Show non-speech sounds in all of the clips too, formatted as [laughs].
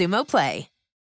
Xumo Play.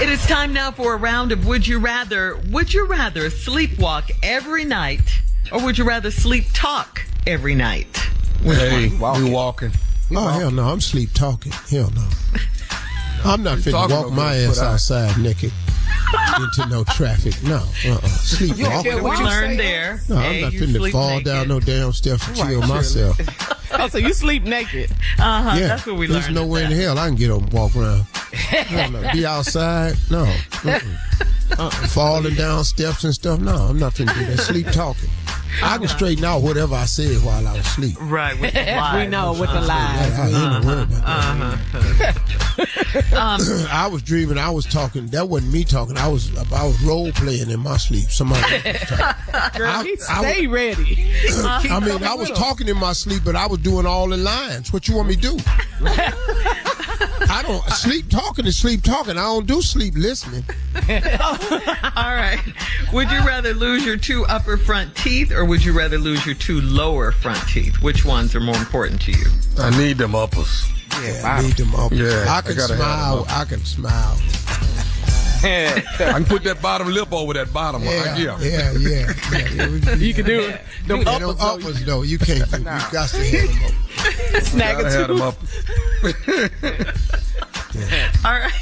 It is time now for a round of Would You Rather. Would you rather sleepwalk every night or would you rather sleep talk every night? Hey, we walking. Oh, hell no. I'm sleep talking. Hell no. [laughs] I'm not fit to walk my ass I- outside naked into no traffic. No. Uh-uh. Sleep You don't walking. We what you learned there. No, I'm not you to fall naked. down no damn steps and chill myself. [laughs] Oh, so you sleep naked? Uh-huh, yeah, that's what we there's learned. There's nowhere in at [laughs] the hell I can get up and walk around. Hell no. Be outside? No. Uh-uh. Falling down steps and stuff? No, I'm not finna do that. Sleep talking. I can straighten out whatever I said while I was asleep. Right, with the [laughs] We know with the lies. I ain't worried about that. Um, [laughs] I was dreaming. I was talking. That wasn't me talking. I was. I was role playing in my sleep. Somebody. Was talking. [laughs] Girl, I- he I stay ready. I mean, I was talking in my sleep, but I was doing all the lines. What you want me to do? I don't sleep talking is sleep talking. I don't do sleep listening. [laughs] all right. Would you rather lose your two upper front teeth or would you rather lose your two lower front teeth? Which ones are more important to you? I need them uppers. Yeah, I need them uppers. Yeah, I I can gotta smile. I can smile. I can put that bottom lip over that bottom one. Yeah, Yeah. yeah, yeah. yeah, yeah. we- You can do it. Them Yeah, uppers, them though, uppers though, you can't do. You got to have them up. snag Gotta a have them tooth. up. [laughs] All right.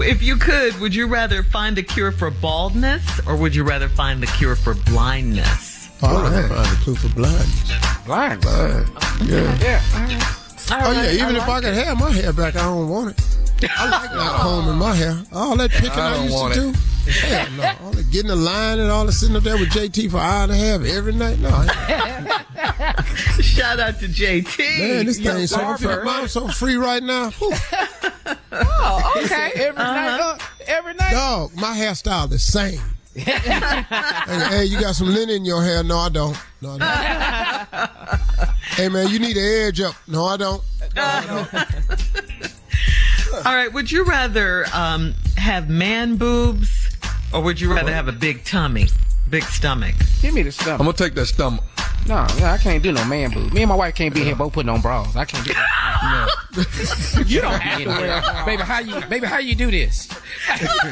If you could, would you rather find a cure for baldness or would you rather find the cure for blindness? Oh, I don't find the clue for blindness. Blind. Yeah. Yeah. Oh yeah, even if I could have my hair back, I don't want it. I like not combing my hair. All that picking I I, don't used want to do. Hell no. All that getting the line and all that sitting up there with JT for an hour and a half every night. No, [laughs] Shout out to JT. man, this Yo, thing so free. I'm so free right now. Whew. Oh, okay. Every night. Uh, every night. Dog, my hairstyle the same. [laughs] hey, hey, you got some linen in your hair? No, I don't. No, I don't. [laughs] hey man, you need an edge up. No, I don't. All right. Would you rather um, have man boobs or would you rather have a big tummy, big stomach? Give me the stomach. I'm gonna take that stomach. No, no, I can't do no man boobs. Me and my wife can't be here both putting on bras. I can't do that. [laughs] you don't have to wear. Baby, how you, baby, how you do this?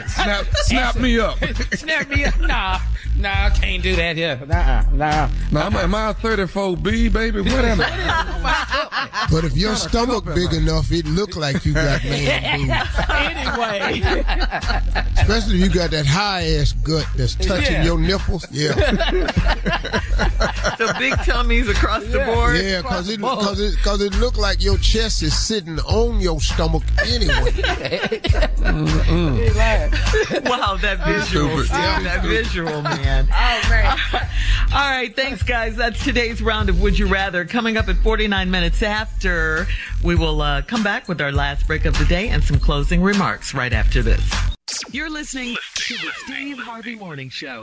snap, snap me up. [laughs] snap me up. Nah, nah, I can't do that here. Nah, nah. Now, am, am I 34B, baby? What am I? But if your stomach big enough, it look like you got man [laughs] boobs. anyway. Especially if you got that high ass gut that's touching Yeah. your nipples. Yeah. The big tummies across the board. Yeah, cause it cause it cause it look like your chest is sitting on your stomach anyway. [laughs] Wow, that visual. Stupid. Yeah, that visual, man. Oh, man. [laughs] All right, thanks, guys. That's today's round of Would You Rather. Coming up at 49 minutes after, we will uh, come back with our last break of the day and some closing remarks right after this. You're listening to the Steve Harvey Morning Show.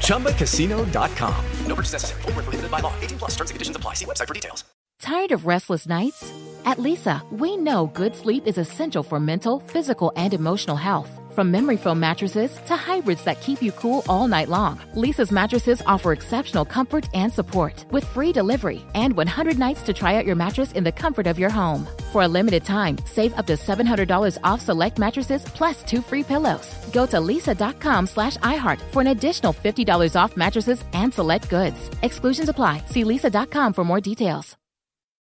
ChumbaCasino.com. No purchase necessary. Void where prohibited by law. 18 plus terms and conditions apply. See website for details. Tired of restless nights? At Leesa, we know good sleep is essential for mental, physical, and emotional health. From memory foam mattresses to hybrids that keep you cool all night long, Leesa's mattresses offer exceptional comfort and support with free delivery and 100 nights to try out your mattress in the comfort of your home. For a limited time, save up to $700 off select mattresses plus two free pillows. Go to leesa.com slash iHeart for an additional $50 off mattresses and select goods. Exclusions apply. See leesa.com for more details.